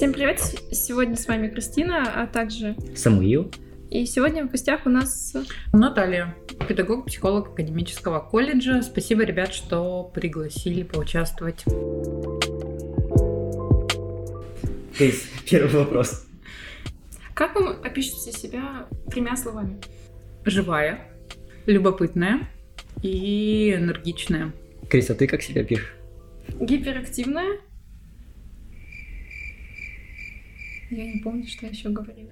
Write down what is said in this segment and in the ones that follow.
Всем привет! Сегодня с вами Кристина, а также Самуил. И сегодня в гостях у нас Наталья, педагог, психолог академического колледжа. Спасибо, ребят, что пригласили поучаствовать. Крис, первый вопрос. Как вы опишете себя тремя словами? Живая, любопытная и энергичная. Крис, а ты как себя пишешь? Гиперактивная. Я не помню, что я еще говорила.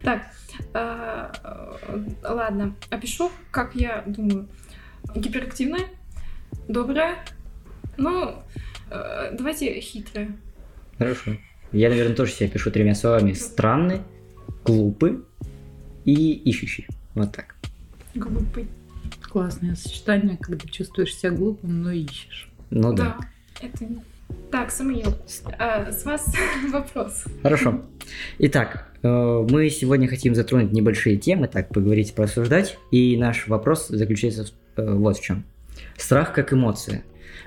Так, э, ладно, опишу, как я думаю. Гиперактивная, добрая, ну, э, давайте хитрая. Хорошо. Я, наверное, тоже себя пишу тремя словами. Странный, глупый и ищущий. Вот так. Глупый. Классное сочетание, когда чувствуешь себя глупым, но ищешь. Ну да. Да, это... Так, Самуил, а, с вас вопрос. Хорошо. Итак, э, мы сегодня хотим затронуть небольшие темы, так, поговорить, порассуждать. И наш вопрос заключается в- э, вот в чем. Страх как эмоция.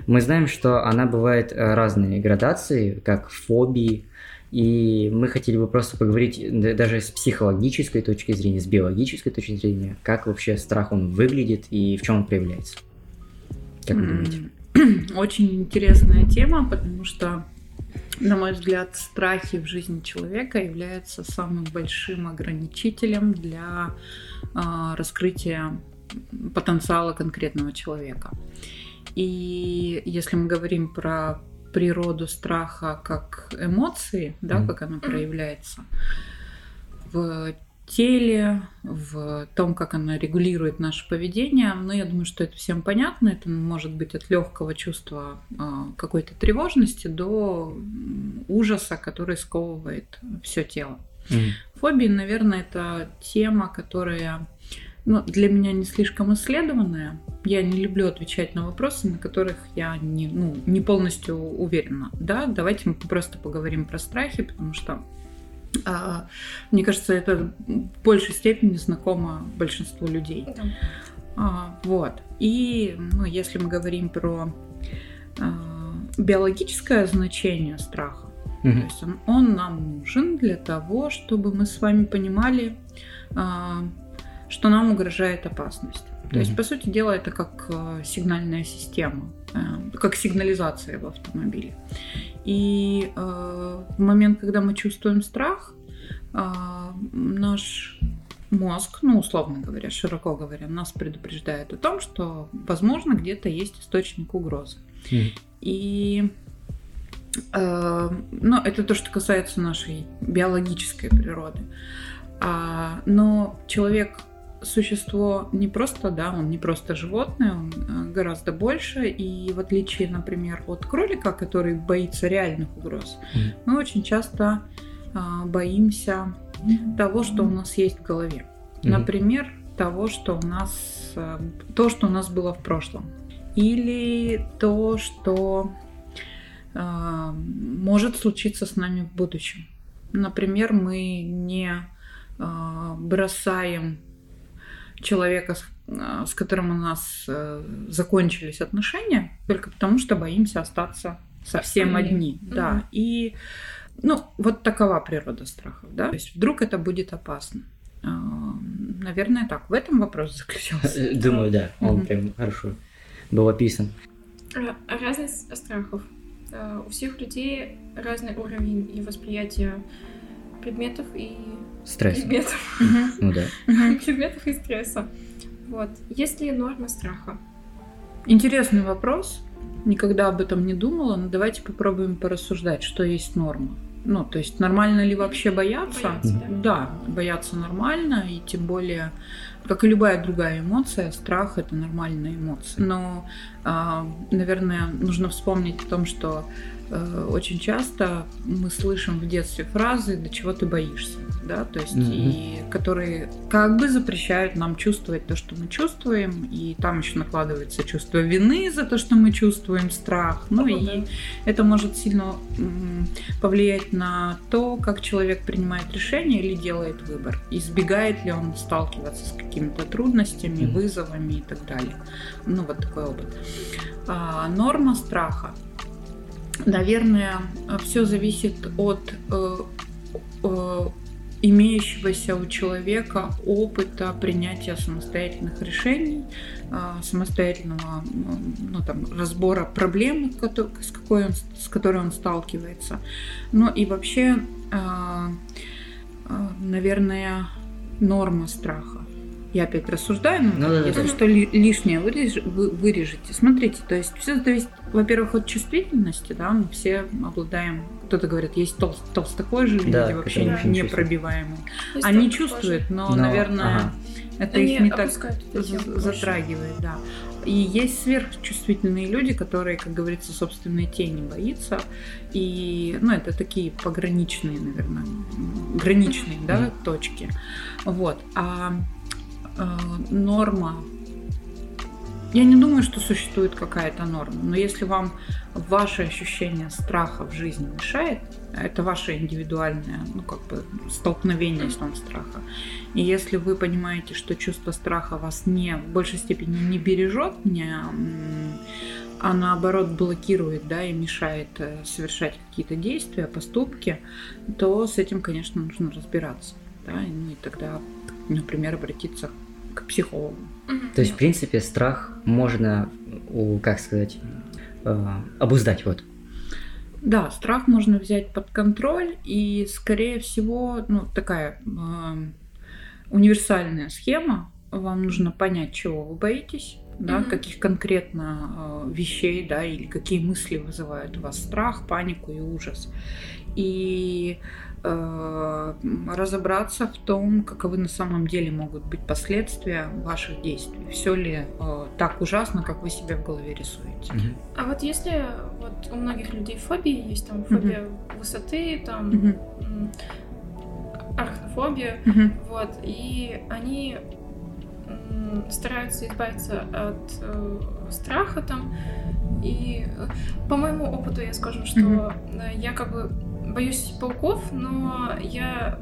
Мы знаем, что она бывает э, разные градации, как фобии, и мы хотели бы просто поговорить даже с психологической точки зрения, с биологической точки зрения, как вообще страх он выглядит и в чем он проявляется. Как вы думаете? Очень интересная тема, потому что, на мой взгляд, страхи в жизни человека являются самым большим ограничителем для а, раскрытия потенциала конкретного человека. И если мы говорим про природу страха как эмоции, да, как она проявляется в теле, в том, как она регулирует наше поведение. Но я думаю, что это всем понятно. Это может быть от легкого чувства а, какой-то тревожности до ужаса, который сковывает все тело. Мгм. Фобии, наверное, это тема, которая ну, для меня не слишком исследованная. Я не люблю отвечать на вопросы, на которых я не, ну, не полностью уверена. Да, давайте мы просто поговорим про страхи, потому что а, мне кажется, это в большей степени знакомо большинству людей. Да. А, вот. И ну, если мы говорим про а, биологическое значение страха, то Мгм. есть он, он нам нужен для того, чтобы мы с вами понимали, а, что нам угрожает опасность. То есть, по сути дела, это как э, сигнальная система, э, как сигнализация в автомобиле. И э, в момент, когда мы чувствуем страх, наш мозг, ну, условно говоря, широко говоря, нас предупреждает о том, что, возможно, где-то есть источник угрозы. Мгм. И э, ну, это то, что касается нашей биологической природы. А, но человек существо не просто, да, он не просто животное, он э, гораздо больше. И в отличие, например, от кролика, который боится реальных угроз, Мгм. мы очень часто а, боимся того, что у нас есть в голове. Мгм. Например, того, что у нас э, то, что у нас было в прошлом, или то, что э, может случиться с нами в будущем. Например, мы не э, бросаем человека, с, э, с которым у нас э, закончились отношения, только потому что боимся остаться совсем Одни. одни. Да. Мгм. И ну, вот такова природа страхов, да. То есть вдруг это будет опасно. А, Наверное, так. В этом вопрос заключался. Э, Думаю, да, он Мгм. прям хорошо был описан. Ра- Разность страхов. Э, У всех людей разный уровень и восприятия предметов и Стресс. предметов. Ну да. Предметов и стресса. Вот. Есть ли норма страха? Интересный вопрос. Никогда об этом не думала, но давайте попробуем порассуждать, что есть норма. Ну, то есть нормально ли вообще бояться? Бояться, да. Да, бояться нормально, и тем более, как и любая другая эмоция, страх это нормальная эмоция. Но, а, наверное, нужно вспомнить о том, что очень часто мы слышим в детстве фразы «до чего ты боишься?», да, то есть, Мгм. и которые как бы запрещают нам чувствовать то, что мы чувствуем, и там еще накладывается чувство вины за то, что мы чувствуем страх, ну О, и да. это может сильно м, повлиять на то, как человек принимает решение или делает выбор, избегает ли он сталкиваться с какими-то трудностями, Мгм. вызовами и так далее. Ну, вот такой опыт. А, норма страха. Наверное, все зависит от э, э, имеющегося у человека опыта принятия самостоятельных решений, а, самостоятельного ну, там, разбора проблемы, с, какой он, с которой он сталкивается. Ну и вообще, а, а, наверное, норма страха я опять рассуждаю, но ну, если да. что лишнее вырежете, вырежете. Смотрите, то есть все зависит, во-первых, от чувствительности, да, мы все обладаем, кто-то говорит, есть тол толстокожие да, люди вообще непробиваемые. Они чувствуют, но, но наверное, ага. это Они их не так затрагивает, да. И есть сверхчувствительные люди, которые, как говорится, собственной тени боятся. И, ну, это такие пограничные, наверное, граничные, да, точки. Вот. А норма. Я не думаю, что существует какая-то норма, но если вам ваше ощущение страха в жизни мешает, это ваше индивидуальное, ну, как бы, столкновение с том страха. И если вы понимаете, что чувство страха вас не, в большей степени не бережет, не, а наоборот блокирует, да, и мешает э, совершать какие-то действия, поступки, то с этим, конечно, нужно разбираться, да, и тогда, например, обратиться к психологу. То есть, в принципе, страх можно, как сказать, э, обуздать, вот. Да, страх можно взять под контроль, и, скорее всего, ну, такая э, универсальная схема. Вам нужно понять, чего вы боитесь, да, mm-hmm. каких конкретно э, вещей, да, или какие мысли вызывают у вас страх, панику и ужас. И Э, разобраться в том, каковы на самом деле могут быть последствия ваших действий. Все ли э, так ужасно, как вы себе в голове рисуете. Угу. А вот если вот у многих людей фобии есть, там фобия угу. высоты, там угу. арахнофобия, угу. вот, и они стараются избавиться от э, страха там. И э, по моему опыту я скажу, что mm-hmm. я как бы боюсь пауков, но я...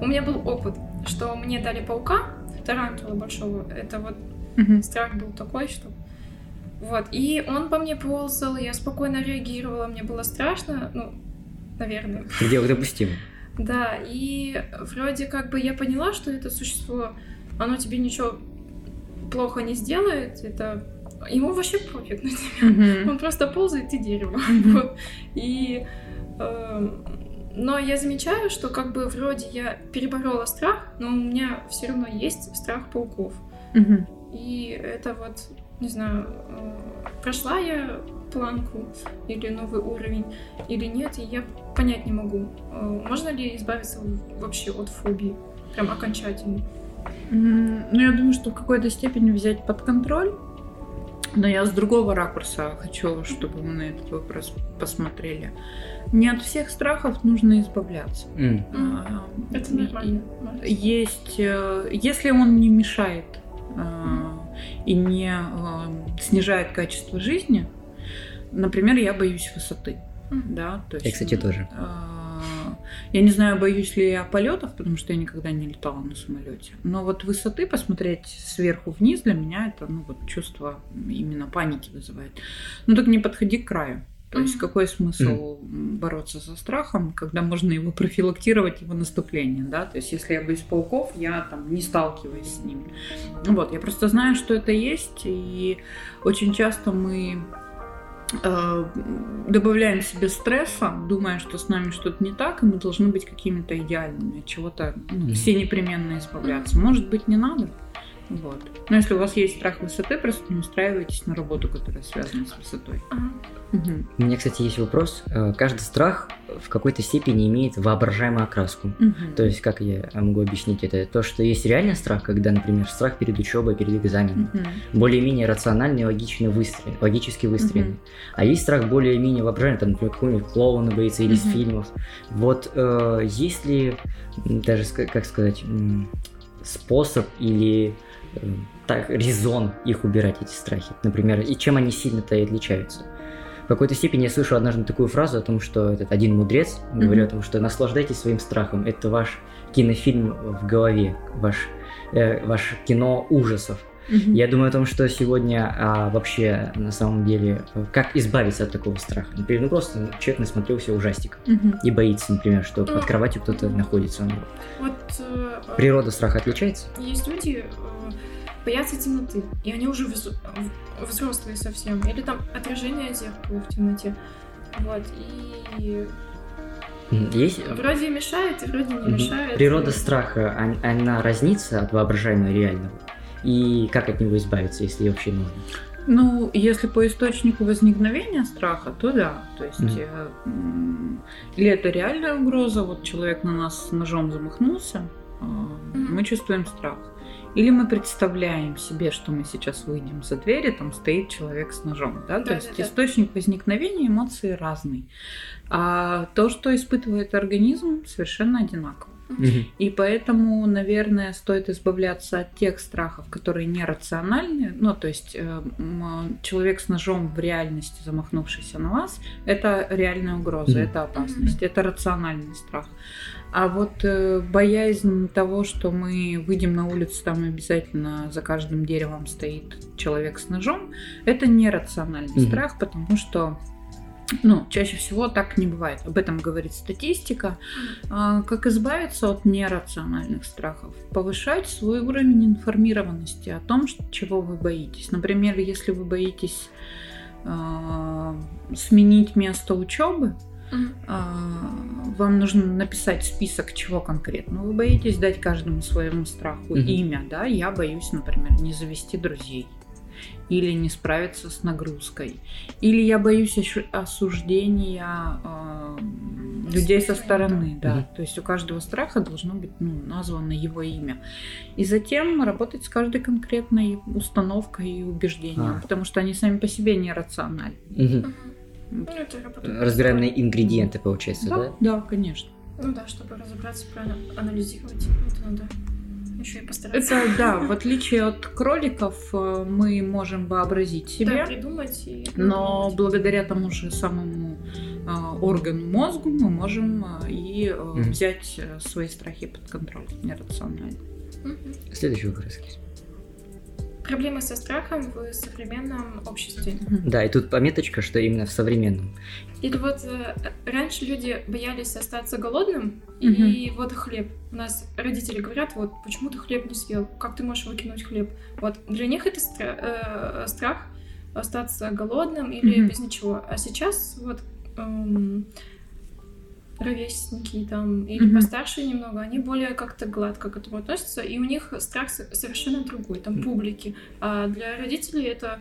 У меня был опыт, что мне дали паука, тарантула большого. Это вот mm-hmm. страх был такой, что... Вот, и он по мне ползал, я спокойно реагировала, мне было страшно, ну, наверное. В пределах допустимо. Да, и вроде как бы я поняла, что это существо, оно тебе ничего плохо не сделает, это ему вообще пофиг на тебя. Mm-hmm. Он просто ползает и дерево. Mm-hmm. Вот. И Эм, но я замечаю, что как бы вроде я переборола страх, но у меня все равно есть страх пауков. Угу. И это вот, не знаю, э, прошла я планку или новый уровень или нет, и я понять не могу, э, можно ли избавиться вообще от фобии, прям окончательно. Ну, я думаю, что в какой-то степени взять под контроль но я с другого ракурса хочу, чтобы мы на этот вопрос посмотрели. Не от всех страхов нужно избавляться. Mm. А, Это нормально. Есть, э, если он не мешает а, и не а, снижает качество жизни, например, я боюсь высоты. Mm. Да, то есть, я, кстати, тоже. А, я не знаю, боюсь ли я полетов, потому что я никогда не летала на самолете. Но вот высоты посмотреть сверху вниз для меня это ну, вот чувство именно паники вызывает. Ну так не подходи к краю. То есть какой смысл бороться со страхом, когда можно его профилактировать, его наступление, да? То есть если я боюсь пауков, я там не сталкиваюсь с ними. Вот, я просто знаю, что это есть, и очень часто мы добавляем себе стресса, думая, что с нами что-то не так, и мы должны быть какими-то идеальными, от чего-то ну, все непременно избавляться. Может быть, не надо. Вот. Но если у вас есть страх высоты, просто не устраивайтесь на работу, которая связана с высотой. Ага. Угу. У меня, кстати, есть вопрос. Э, каждый страх в какой-то степени имеет воображаемую окраску. Угу. То есть, как я могу объяснить это? То, что есть реальный страх, когда, например, страх перед учебой, перед экзаменом, угу. более-менее рациональный, логичный выстрел, логически выстроенный. Угу. А есть страх более-менее воображаемый, там, например, какой-нибудь клоуна боится или угу. из фильмов. Вот э, есть ли, даже, как сказать, способ или так, резон их убирать, эти страхи? Например, и чем они сильно-то и отличаются? В какой-то степени я слышал однажды такую фразу о том, что этот один мудрец mm-hmm. говорил о том, что наслаждайтесь своим страхом. Это ваш кинофильм в голове, ваш, э, ваш кино ужасов. Угу. Я думаю о том, что сегодня а, вообще на самом деле как избавиться от такого страха. Например, ну просто человек насмотрелся ужастиков угу. и боится, например, что под кроватью кто-то находится. Вот, э, Природа страха отличается? Есть люди, э, боятся темноты, и они уже взрослые совсем. Или там отражение зеркала в темноте. Вот, и есть... Вроде мешает, и вроде не мешает. Природа страха, она разнится от воображаемого реального? И как от него избавиться, если вообще нужно? Ну, если по источнику возникновения страха, то да. То есть, mm-hmm. э, или это реальная угроза, вот человек на нас ножом замахнулся, э, mm-hmm. мы чувствуем страх. Или мы представляем себе, что мы сейчас выйдем за дверь, и там стоит человек с ножом. Да? Да, То есть да, источник возникновения эмоций разный. А то, что испытывает организм, совершенно одинаково. И поэтому, наверное, стоит избавляться от тех страхов, которые нерациональны. Ну, то есть э, человек с ножом в реальности, замахнувшийся на вас, это реальная угроза, это опасность, это рациональный страх. А вот э, боязнь того, что мы выйдем на улицу, там обязательно за каждым деревом стоит человек с ножом, это нерациональный mm-hmm. страх, потому что ну, чаще всего так не бывает. Об этом говорит статистика. А, как избавиться от нерациональных страхов? Повышать свой уровень информированности о том, чего вы боитесь. Например, если вы боитесь э, сменить место учебы, Uh-huh. Вам нужно написать список, чего конкретно вы боитесь, дать каждому своему страху uh-huh. имя, да. Я боюсь, например, не завести друзей или не справиться с нагрузкой, или я боюсь осуждения э, людей со стороны, да. Mm-hmm. То есть у каждого страха должно быть ну, названо его имя. И затем работать с каждой конкретной установкой и убеждением, а. потому что они сами по себе нерациональны. Mm-hmm. Ну, Разбираем на ингредиенты, получается, да? Да, да конечно. Ну да, чтобы разобраться, правильно анализировать, это надо еще и постараться. Это да, в отличие от кроликов, э, мы можем вообразить себе. Да, придумать и Но благодаря тому же самому э, органу мозгу мы можем э, и mm-hmm. взять свои страхи под контроль нерационально. Mm-hmm. Следующий вопрос проблемы со страхом в современном обществе. Да, и тут пометочка, что именно в современном. Или вот э, раньше люди боялись остаться голодным, и вот хлеб. У нас родители говорят, вот почему ты хлеб не съел, как ты можешь выкинуть хлеб. Вот для них это стра- э, страх остаться голодным или без ничего. А сейчас вот эм, ровесники там или mm-hmm. постарше немного, они более как-то гладко к этому относятся, и у них страх совершенно другой, там публики. А для родителей это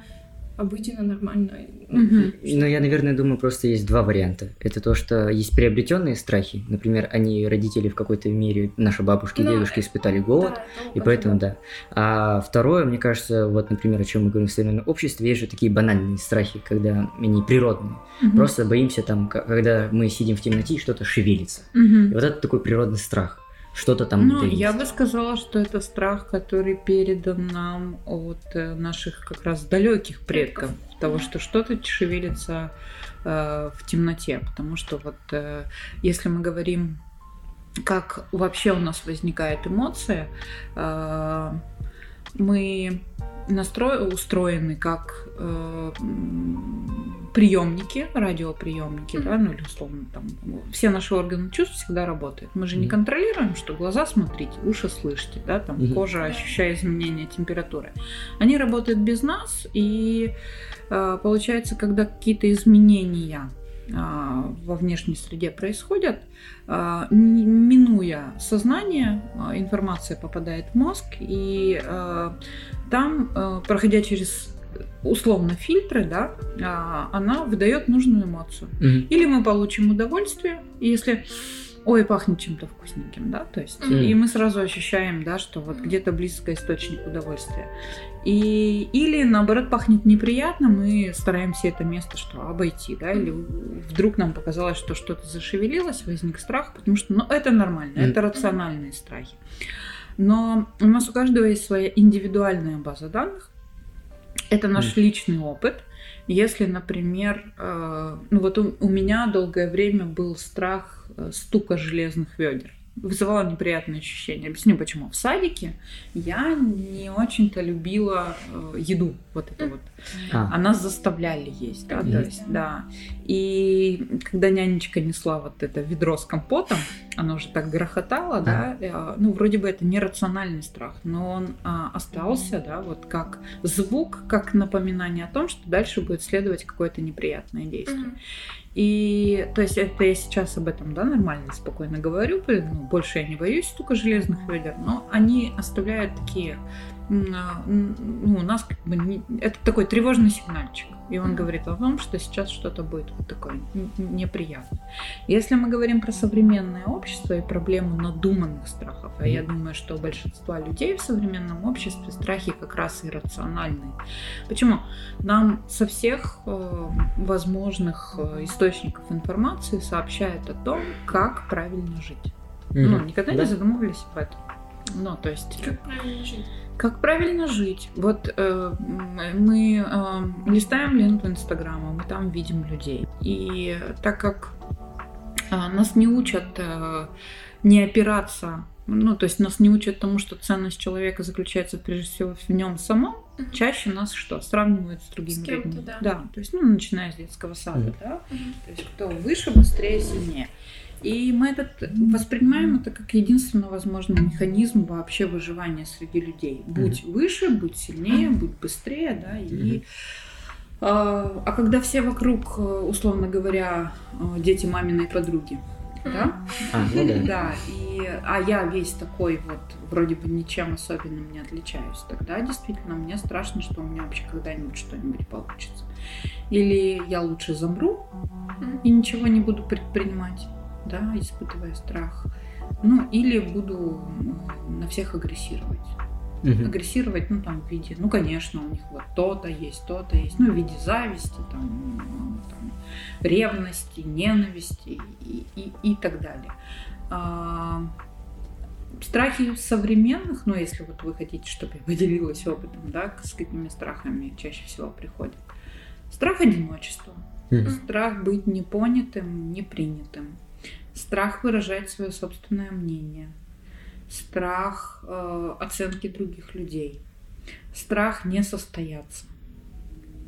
обыденно, нормально. Угу. Но я, наверное, думаю, просто есть два варианта. Это то, что есть приобретенные страхи. Например, они, родители, в какой-то мере, наши бабушки и ну, дедушки испытали голод, да, и поэтому да. А второе, мне кажется, вот, например, о чем мы говорим в современном обществе, есть же такие банальные страхи, когда они природные. Угу. Просто боимся там, когда мы сидим в темноте, и что-то шевелится. Угу. И вот это такой природный страх что-то там. Ну, я бы сказала, что это страх, который передан нам от э, наших как раз далеких предков, предков. того, что что-то шевелится э, в темноте, потому что вот э, если мы говорим, как вообще у нас возникает эмоция, э, мы настро... устроены как э, приемники, радиоприемники, mm-hmm. да, ну или условно там все наши органы чувств всегда работают. Мы же mm-hmm. не контролируем, что глаза смотрите, уши слышите, да, там mm-hmm. кожа ощущает изменения температуры. Они работают без нас, и э, получается, когда какие-то изменения а, во внешней среде происходят, а, минуя сознание, а, информация попадает в мозг, и там, проходя через условно фильтры, да, она выдает нужную эмоцию. Mm-hmm. Или мы получим удовольствие, если ой, пахнет чем-то вкусненьким, да, то есть, mm-hmm. и мы сразу ощущаем, да, что вот где-то близко источник удовольствия. И, или наоборот пахнет неприятно, мы стараемся это место что обойти, да, или вдруг нам показалось, что что-то зашевелилось, возник страх, потому что, ну, это нормально, mm-hmm. это рациональные страхи. Но у нас у каждого есть своя индивидуальная база данных, это наш mm-hmm. личный опыт, если, например, э, ну вот у, у меня долгое время был страх э, стука железных ведер. вызывало неприятные ощущения. Объясню почему. В садике я не очень-то любила э, еду, вот это вот. А. а нас заставляли есть, да, то есть, да. И когда нянечка несла вот это ведро с компотом, оно уже так грохотало, а. да, э, ну, вроде бы это нерациональный страх, но он а, остался, да, вот как звук, как напоминание о том, что дальше будет следовать какое-то неприятное действие. И то есть это я сейчас об этом, да, нормально, спокойно говорю, ну, больше я не боюсь стука железных ведер, но они оставляют такие ну, у нас как бы не, это такой тревожный сигнальчик. И он говорит о том, что сейчас что-то будет вот такое неприятное. Если мы говорим про современное общество и проблему надуманных страхов, а я думаю, что у большинства людей в современном обществе страхи как раз иррациональные. Почему? Нам со всех э, возможных э, источников информации сообщают о том, как правильно жить. Mm-hmm. Ну, никогда да? не задумывались об этом. Ну, то есть... Как правильно жить? Как правильно жить? Вот э, мы э, листаем ленту Инстаграма, мы там видим людей. И так как э, нас не учат э, не опираться, ну, то есть нас не учат тому, что ценность человека заключается прежде всего в нем самом, uh-huh. чаще нас что? Сравнивают с другими с людьми. Да. да, то есть, ну, начиная с детского сада, uh-huh. да, uh-huh. то есть кто выше, быстрее, сильнее. И мы этот воспринимаем это как единственно возможный механизм вообще выживания среди людей. Будь mm-hmm. выше, будь сильнее, будь быстрее, да, и mm-hmm. а, а когда все вокруг, условно говоря, дети маминой подруги, да? А, ну да. Да, и, а я весь такой вот, вроде бы ничем особенным не отличаюсь. Тогда действительно мне страшно, что у меня вообще когда-нибудь что-нибудь получится. Или я лучше замру и ничего не буду предпринимать да, испытывая страх. Ну, или буду на всех агрессировать. Угу. Агрессировать, ну, там, в виде, ну, конечно, у них вот то-то есть, то-то есть, ну, в виде зависти, там, там ревности, ненависти и, и, и так далее. А, страхи современных, ну, если вот вы хотите, чтобы я поделилась опытом, да, с какими страхами чаще всего приходят. Страх одиночества, mm страх быть непонятым, непринятым, страх выражать свое собственное мнение, страх э, оценки других людей, страх не состояться,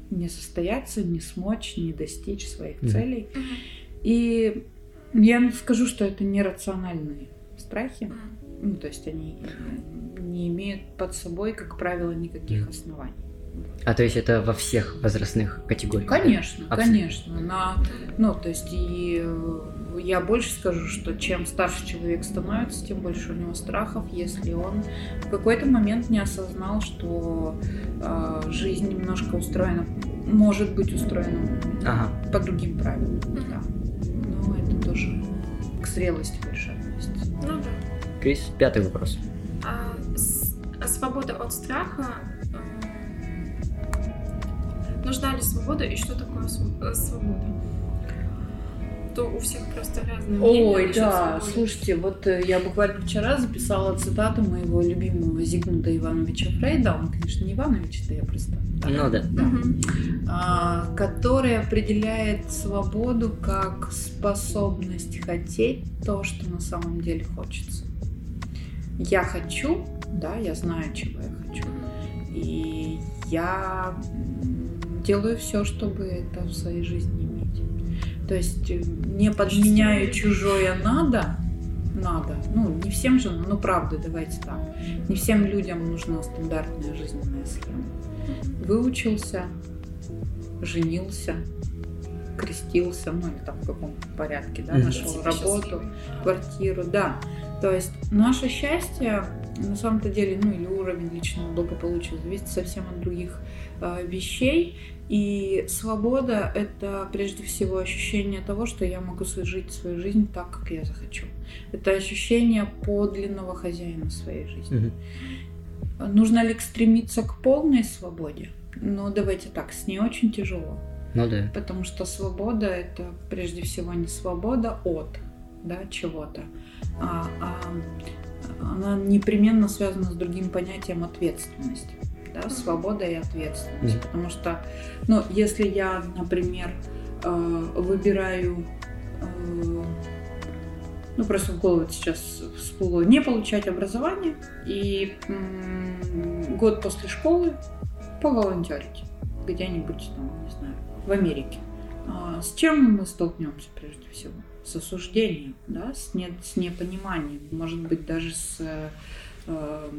не состояться, не смочь, не достичь своих mm-hmm. целей. И я скажу, что это нерациональные страхи, mm-hmm. ну то есть они не имеют под собой, как правило, никаких оснований. А то есть это во всех возрастных категориях? Конечно, да? конечно. На, ну, то есть и э, я больше скажу, что чем старше человек становится, тем больше у него страхов, если он в какой-то момент не осознал, что э, жизнь немножко устроена, может быть устроена ага. по другим правилам. Да. Но это тоже к зрелости больше относится. Ну да. Крис, пятый вопрос. А, с, свобода от страха нужна ли свобода и что такое э, свобода? То у всех просто разные Ой, да, слушайте, вот э, я буквально вчера записала цитату моего любимого Зигмунда Ивановича Фрейда, он, конечно, не Иванович, это я просто... Ну да. да. Угу. А, который определяет свободу как способность хотеть то, что на самом деле хочется. Я хочу, да, я знаю, чего я хочу. И я делаю все, чтобы это в своей жизни. То есть э, не подменяю чужое надо, надо. Ну, не всем же, ну правда, давайте так. Не всем людям нужна стандартная жизненная схема. Выучился, женился, крестился, ну или там в каком порядке, да, нашел работу, квартиру, да. То есть наше счастье на самом-то деле, ну или уровень личного благополучия зависит совсем от других э, вещей. И свобода — это прежде всего ощущение того, что я могу жить свою жизнь так, как я захочу. Это ощущение подлинного хозяина своей жизни. Угу. Нужно ли стремиться к полной свободе? Ну, давайте так, с ней очень тяжело. Ну да. Потому что свобода — это прежде всего не свобода от да, чего-то, а, а она непременно связана с другим понятием ответственности да, свобода и ответственность. Потому что, ну, если я, например, э, выбираю э, ну просто в голову сейчас всплыло, не получать образование и м- год после школы поволонтерить где-нибудь там, не знаю, в Америке. А с чем мы столкнемся прежде всего? С осуждением, да, с, не, с непониманием, может быть, даже с э,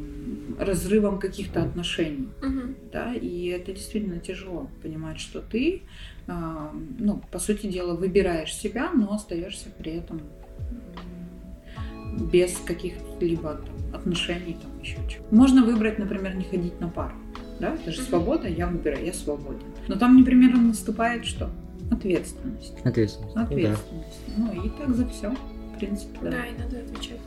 разрывом каких-то отношений, Мгм. да, и это действительно тяжело понимать, что ты, э, ну, по сути дела, выбираешь себя, но остаешься при этом без каких-либо отношений, там еще чего. Можно выбрать, например, не ходить на пару, да, это же свобода, я выбираю, я свободен. Но там непременно наступает что? Ответственность. Ответственность. Ну да. Ответственность. Ну и так за все, в принципе, да. Да, и надо отвечать.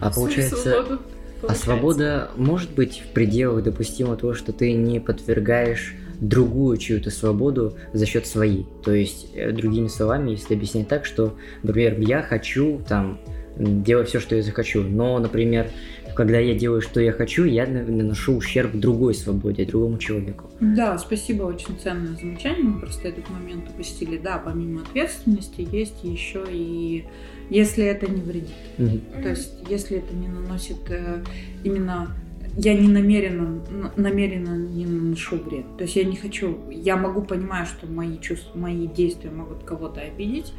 А получается- свободу, А получается. свобода может быть в пределах допустимо того, что ты не подвергаешь другую чью-то свободу за счет своей. То есть, э, другими словами, если объяснять так, что, например, я хочу там делать все, что я захочу, но, например, когда я делаю, что я хочу, я на- наношу ущерб другой свободе, другому человеку. Да, спасибо, очень ценное замечание. Мы просто этот момент упустили. Да, помимо ответственности есть еще и если это не вредит. Мгм. То есть, если это не наносит э, именно я не намеренно, намеренно не наношу вред. То есть я не хочу, я могу понимать, что мои чувства, мои действия могут кого-то обидеть,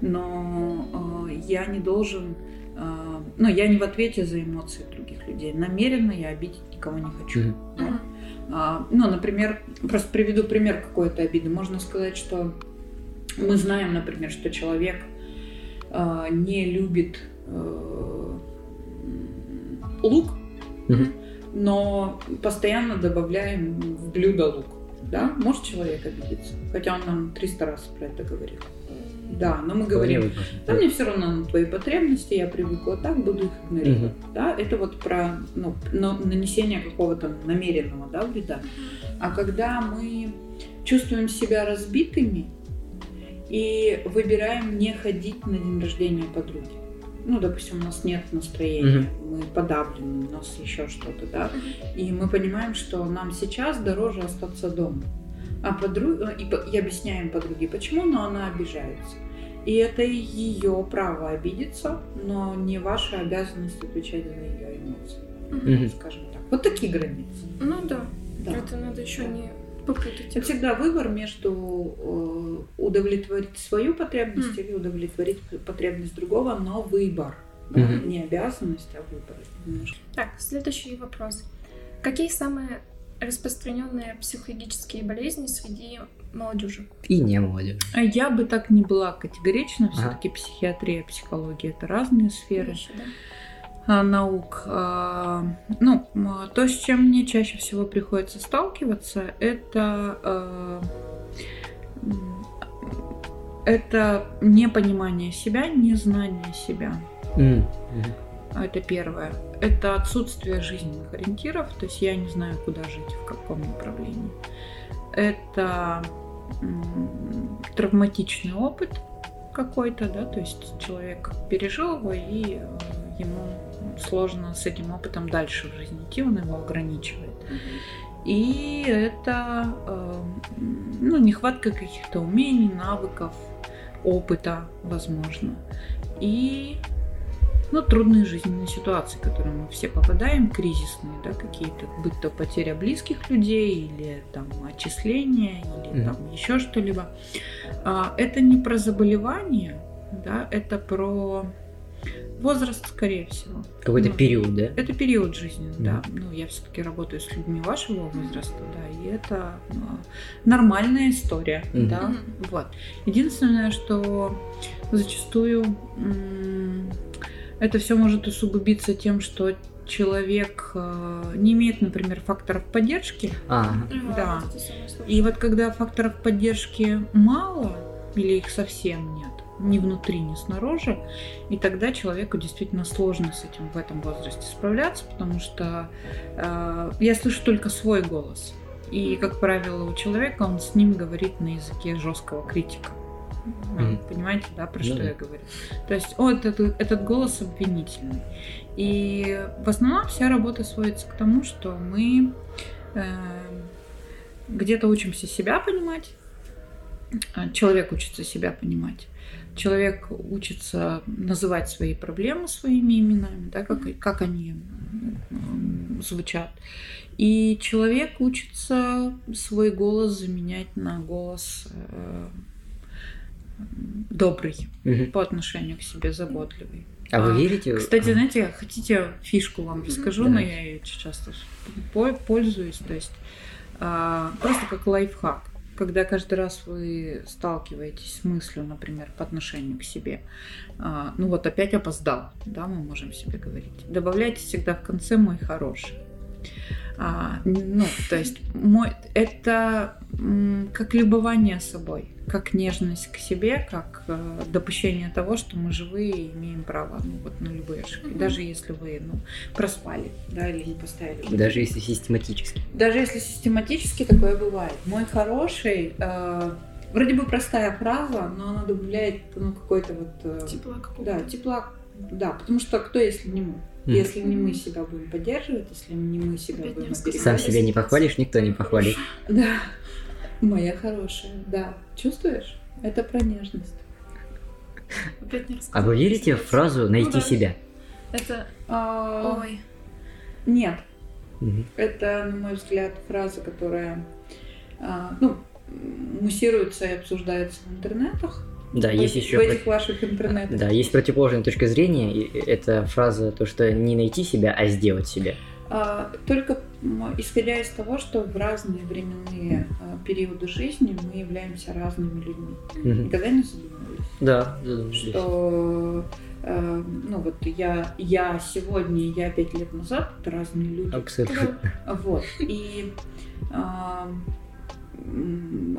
но э, я не должен, ну я не в ответе за эмоции других людей. Намеренно я обидеть никого не хочу. Да. А, ну, например, просто приведу пример какой-то обиды. Можно сказать, что мы знаем, например, что человек а, не любит э, лук, Мгм. но постоянно добавляем в блюдо лук. Да? Может человек обидеться? Хотя он нам 300 раз про это говорил. Да, но мы говорим, да мне все равно на твои потребности, я привыкла так, буду их игнорировать. Да, это вот про ну, но- нанесение какого-то намеренного да, вреда. А когда мы чувствуем себя разбитыми и выбираем не ходить на день рождения подруги. Ну, допустим, у нас нет настроения, мы подавлены, у нас еще что-то, да. И мы понимаем, что нам сейчас дороже остаться дома. А подру... и, по- и объясняем подруге, почему, но она обижается. И это ее право обидеться, но не ваша обязанность отвечать за ее эмоции, Мгм. скажем так. Вот такие границы. Ну да, Да. это надо еще не попутать. Это всегда выбор между э, удовлетворить свою потребность Мгм. или удовлетворить потребность другого, но выбор. да. Не обязанность, а выбор. немножко. Так, следующий вопрос. Какие самые распространенные психологические болезни среди молодежи? И не молодежь. А Я бы так не была категорична. Ага. Все-таки психиатрия, психология это разные сферы Еще, да? а, наук. А, Ну, то, с чем мне чаще всего приходится сталкиваться, это это непонимание себя, незнание себя. А Это первое. Это отсутствие жизненных ориентиров, то есть я не знаю, куда жить, в каком направлении. Это травматичный опыт какой-то, да, то есть человек пережил его, и э, ему сложно с этим опытом дальше в жизни идти, он его ограничивает. И это э, ну, нехватка каких-то умений, навыков, опыта, возможно. И ну, трудные жизненные ситуации, в которые мы все попадаем, кризисные, да, какие-то, будь то потеря близких людей, или там отчисления, или Мгм. там еще что-либо. А, Это не про заболевание, да, это про возраст, скорее всего. Какой-то Ну, период, да? Это период жизни, Мгм. да. Ну, я все-таки работаю с людьми вашего возраста, да, и это а, нормальная история, Мгм. да. Мгм. Вот. Единственное, что зачастую м, это все может усугубиться тем, что человек э, не имеет, например, факторов поддержки. А, Да. И вот когда факторов поддержки мало или их совсем нет, ни внутри, ни снаружи, и тогда человеку действительно сложно с этим в этом возрасте справляться, потому что э, я слышу только свой голос. И, как правило, у человека он с ним говорит на языке жесткого критика. Мгм. Понимаете, да, про Ну что да. я говорю? То есть, о, этот, этот голос обвинительный. И в основном вся работа сводится к тому, что мы э, где-то учимся себя понимать, а человек учится себя понимать, человек учится называть свои проблемы своими именами, да, как, как они звучат. И человек учится свой голос заменять на голос э, добрый угу. по отношению к себе, заботливый. А вы верите? Кстати, знаете, хотите фишку вам расскажу, да. но я ее часто пользуюсь. То есть а, просто как лайфхак. Когда каждый раз вы сталкиваетесь с мыслью, например, по отношению к себе, а, ну вот опять опоздал, да, мы можем себе говорить. Добавляйте всегда в конце мой хороший. А, ну, то есть мой, это как любование собой, как нежность к себе, как э, допущение того, что мы живые и имеем право ну, вот, на любые ошибки, mm-hmm. даже если вы ну, проспали, да, или не поставили. Даже если систематически. Даже если систематически такое бывает. Мой хороший, э, вроде бы простая фраза, но она добавляет ну, какой-то вот... Э, тепла какого-то. Да, тепла, да, потому что кто, если не мы? Mm. Если не мы себя будем поддерживать, если не мы себя Опять будем Сам себя не похвалишь, никто не похвалит. Да, моя хорошая, да. Чувствуешь? Это про нежность. Опять не а вы верите в фразу «найти ну, да. себя»? Это... А... Ой. Нет. Угу. Это, на мой взгляд, фраза, которая а, ну, муссируется и обсуждается в интернетах. Да, есть еще... В этих ваших интернетах. Да, есть противоположная точка зрения. Это фраза то, что не найти себя, а сделать себя. А, только исходя из того, что в разные временные а, периоды жизни мы являемся разными людьми. Угу. Никогда не задумывались? Да, задумывались. Что э, ну вот я, я сегодня, я пять лет назад, это разные люди. Абсолютно. Вот. И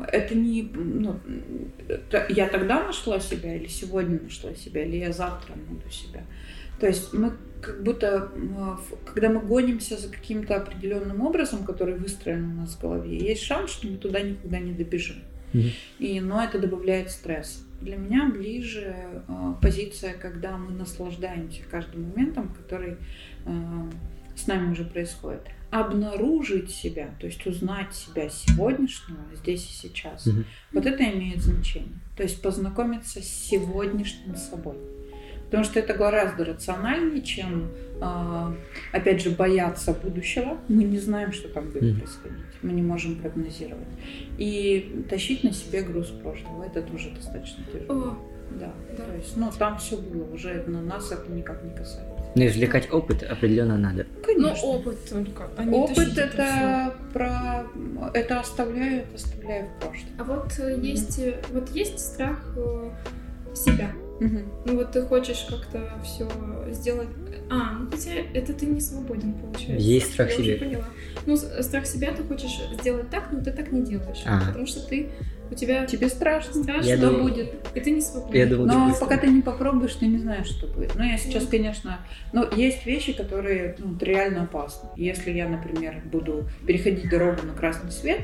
это не... Ну, я тогда нашла себя, или сегодня нашла себя, или я завтра найду себя. То есть мы как будто, когда мы гонимся за каким-то определенным образом, который выстроен у нас в голове, есть шанс, что мы туда никогда не добежим. Mm-hmm. И, но это добавляет стресс. Для меня ближе э, позиция, когда мы наслаждаемся каждым моментом, который э, с нами уже происходит обнаружить себя, то есть узнать себя сегодняшнего здесь и сейчас, угу. вот это имеет значение. То есть познакомиться с сегодняшним собой. Потому что это гораздо рациональнее, чем, а, опять же, бояться будущего. Мы не знаем, что там будет происходить. Мы не можем прогнозировать. И тащить на себе груз прошлого. Это тоже достаточно тяжело. Да. да. То есть, ну, там все было, уже на нас это никак не касается. Но извлекать опыт определенно надо. Конечно. Ну, опыт только. А опыт это про это оставляю, это оставляю в прошлом. А вот mm-hmm. есть вот есть страх э, себя. Mm-hmm. Ну вот ты хочешь как-то все сделать. А, ну хотя это ты не свободен, получается. Есть страх Я себя. Уже поняла. Ну, страх себя ты хочешь сделать так, но ты так не делаешь. А. Потому что ты у тебя тебе страшно, страшно я что думаю, будет, и ты не свободен. Я думаю, но пока ты не попробуешь, ты не знаешь, что будет. Но я сейчас, конечно, но есть вещи, которые ну, реально опасны. Если я, например, буду переходить дорогу на красный свет,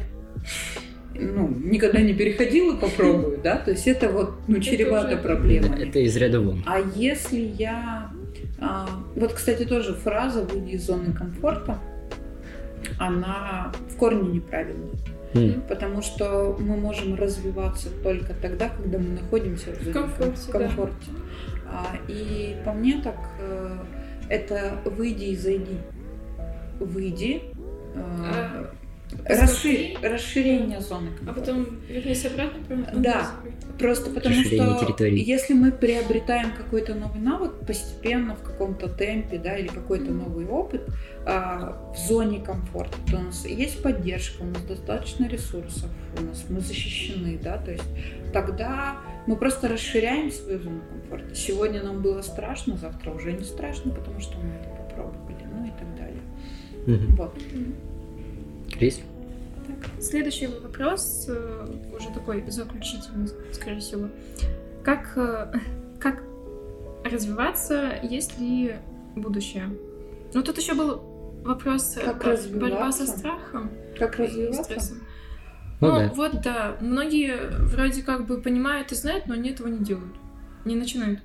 ну, никогда не переходила, попробую, да, то есть это вот, ну, чревато проблемами. Это из ряда вон. А если я... А, вот, кстати, тоже фраза «выйди из зоны комфорта», она в корне неправильная. Mm. Потому что мы можем развиваться только тогда, когда мы находимся в, в комфорте. В комфорте. Да. И по мне так э, это выйди и зайди. Выйди, э, а, Расшир... Расширение зоны комфорта. А потом вернись обратно? Да, просто потому что территории. если мы приобретаем какой-то новый навык постепенно, в каком-то темпе, да, или какой-то новый опыт а, в зоне комфорта, то у нас есть поддержка, у нас достаточно ресурсов, у нас мы защищены, да, то есть тогда мы просто расширяем свою зону комфорта. Сегодня нам было страшно, завтра уже не страшно, потому что мы это попробовали, ну и так далее. Mm-hmm. Вот. Крис? Так, следующий вопрос, э, уже такой заключительный, скорее всего. Как, э, как развиваться, есть ли будущее? Ну, тут еще был вопрос э, как борьба со страхом. Как развиваться? Ну, ну да. вот да, многие вроде как бы понимают и знают, но они этого не делают, не начинают.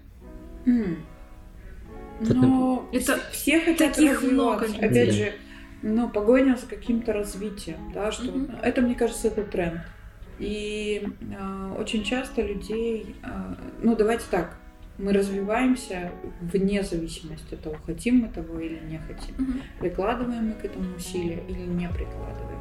Mm. Но это все хотят таких много. Опять же, ну, погоня за каким-то развитием, да, что mm-hmm. это, мне кажется, это тренд. И э, очень часто людей, э, ну давайте так, мы развиваемся вне зависимости от того, хотим мы того или не хотим. Мгм. Прикладываем мы к этому усилия или не прикладываем.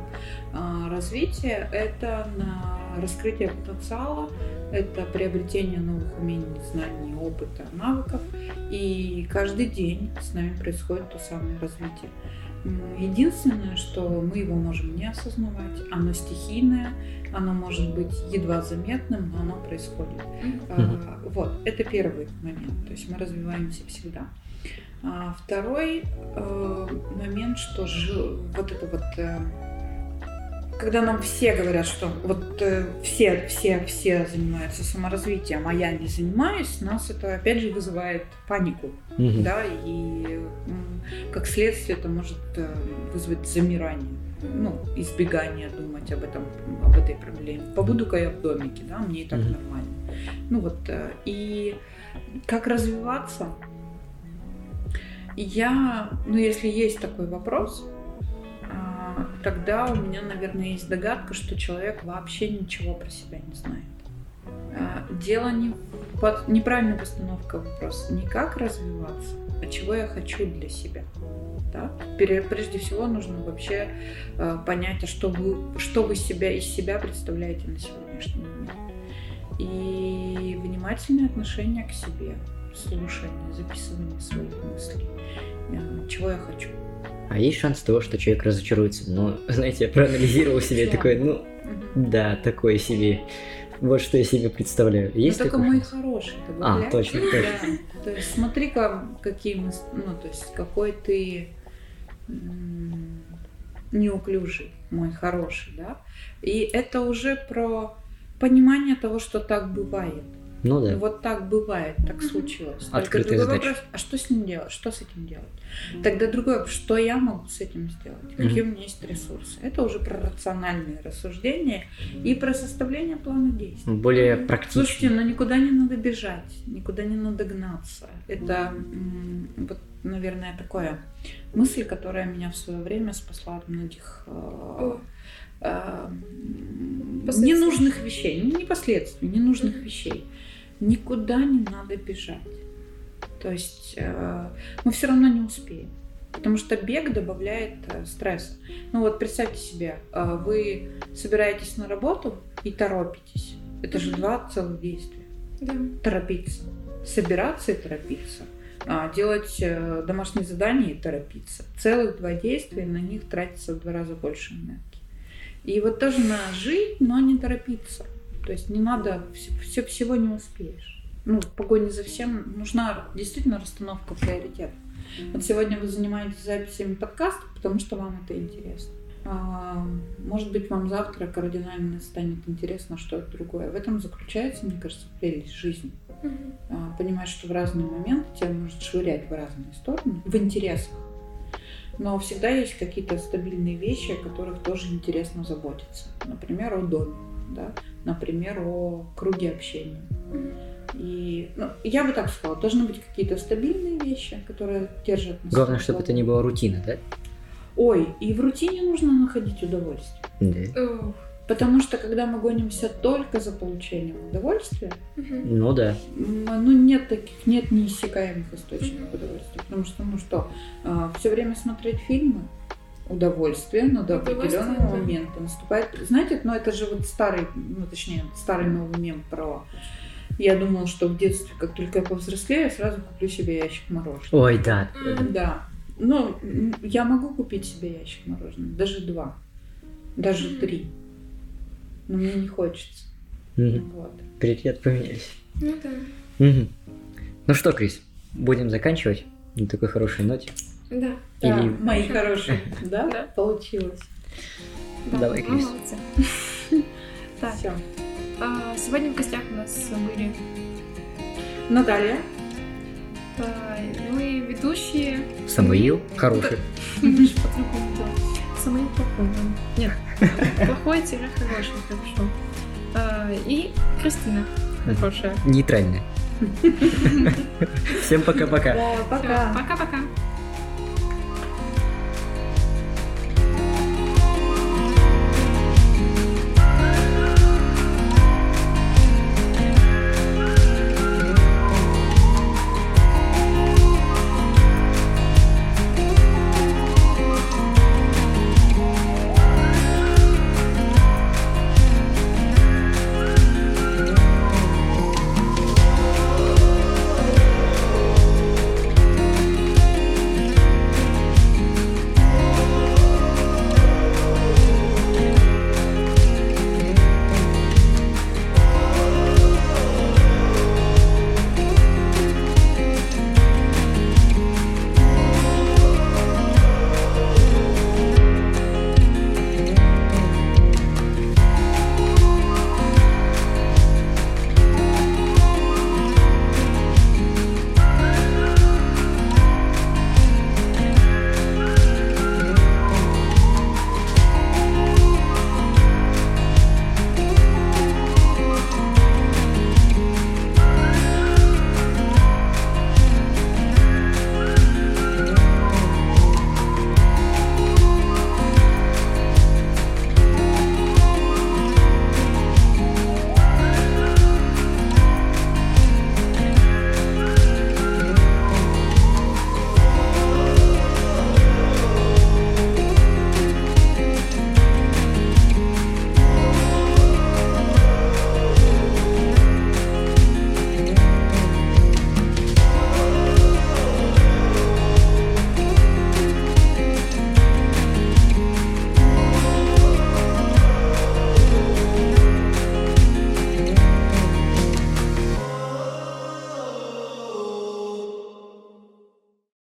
А, Развитие — это на раскрытие потенциала, это приобретение новых умений, знаний, опыта, навыков. И каждый день с нами происходит то самое развитие. М, Единственное, что мы его можем не осознавать, оно стихийное, оно может быть едва заметным, но оно происходит. А, Вот, это первый момент. То есть мы развиваемся всегда. А Второй э, момент, что жи- вот это вот, э, когда нам все говорят, что вот э, все, все, все занимаются саморазвитием, а я не занимаюсь, нас это опять же вызывает панику, Мгм. да, и как следствие это может э, вызвать замирание, ну, избегание думать об этом, об этой проблеме. Побуду-ка я в домике, да, мне и так Мгм. нормально. Ну вот, э, и как развиваться? Я, ну если есть такой вопрос, тогда у меня, наверное, есть догадка, что человек вообще ничего про себя не знает. А, Дело не под- неправильная постановка вопроса, не как развиваться, а чего я хочу для себя. Да? Прежде всего нужно вообще э, понять, а что вы, что вы себя из себя представляете на сегодняшний момент. И внимательное отношение к себе, слушание, записывание своих мыслей, э, чего я хочу. А есть шанс того, что человек разочаруется? Ну, знаете, я проанализировал себе Всё. такой, ну, да, такое себе. Вот что я себе представляю. Есть Но только мой шанс? хороший. А, точно, точно. Да. То есть смотри-ка, какие мы, ну, то есть какой ты м, неуклюжий, мой хороший, да. И это уже про понимание того, что так бывает. Ну да. Вот так бывает, так случилось. Открытая Только другой задача. вопрос, а что с ним делать? Что с этим делать? Тогда другой вопрос, что я могу с этим сделать? Какие у меня есть ресурсы? Это уже про рациональные рассуждения и про составление плана действий. Более Мгм. практично. Слушайте, ну никуда не надо бежать, никуда не надо гнаться. Это, м, вот, наверное, такая мысль, которая меня в свое время спасла от многих э, э, ненужных вещей. Не, не последствий, ненужных вещей. Никуда не надо бежать. То есть э, мы все равно не успеем. Потому что бег добавляет э, стресса. Ну вот представьте себе, э, вы собираетесь на работу и торопитесь. Это же два целых действия. Да. Торопиться. Собираться и торопиться. А, Делать домашние задания и торопиться. Целых два действия, на них тратится в два раза больше энергии. И вот тоже надо жить, но не торопиться. То есть не надо, все, всего не успеешь. Ну, в погоне за всем нужна действительно расстановка приоритетов. Вот сегодня вы занимаетесь записями подкастов, потому что вам это интересно. А, Может быть, вам завтра кардинально станет интересно что-то другое. В этом заключается, мне кажется, прелесть жизни. Мгм. А, Понимать, что в разные моменты тебя может швырять в разные стороны, в интересах. Но всегда есть какие-то стабильные вещи, о которых тоже интересно заботиться. Например, о доме, да? например, о круге общения. Мгм. И ну, я бы так сказала, должны быть какие-то стабильные вещи, которые держат нас. Главное, чтобы это не была рутина, да? Ой, и в рутине нужно находить удовольствие. Да. Потому что когда мы гонимся только за получением удовольствия. Ну да. ну нет таких, нет неиссякаемых источников удовольствия. Потому что, ну что, все время смотреть фильмы, удовольствие, но до определенного да. момента наступает. Знаете, ну это же вот старый, ну точнее, старый новый мем про я думала, что в детстве, как только я повзрослею, я сразу куплю себе ящик мороженого. Ой, да. Да. Ну, м, я могу купить себе ящик мороженого, даже два, даже Мгм. три. Но мне не хочется. Мгм. Вот. Приоритеты поменялись. Ну да. Мгм. Ну что, Крис, будем заканчивать на такой хорошей ноте. Да. Да, Или- мои хорошие, да? Да. Получилось. да. Давай, Крис. Так, Все. А, сегодня в гостях у нас были Наталья. а, мы ведущие. Самуил хороший. По-другому делать. Самый плохой. Нет. Плохой-хороший, хорошо. А, И Кристина. Хорошая. Нейтральный. Всем пока-пока. Да, пока. Пока-пока.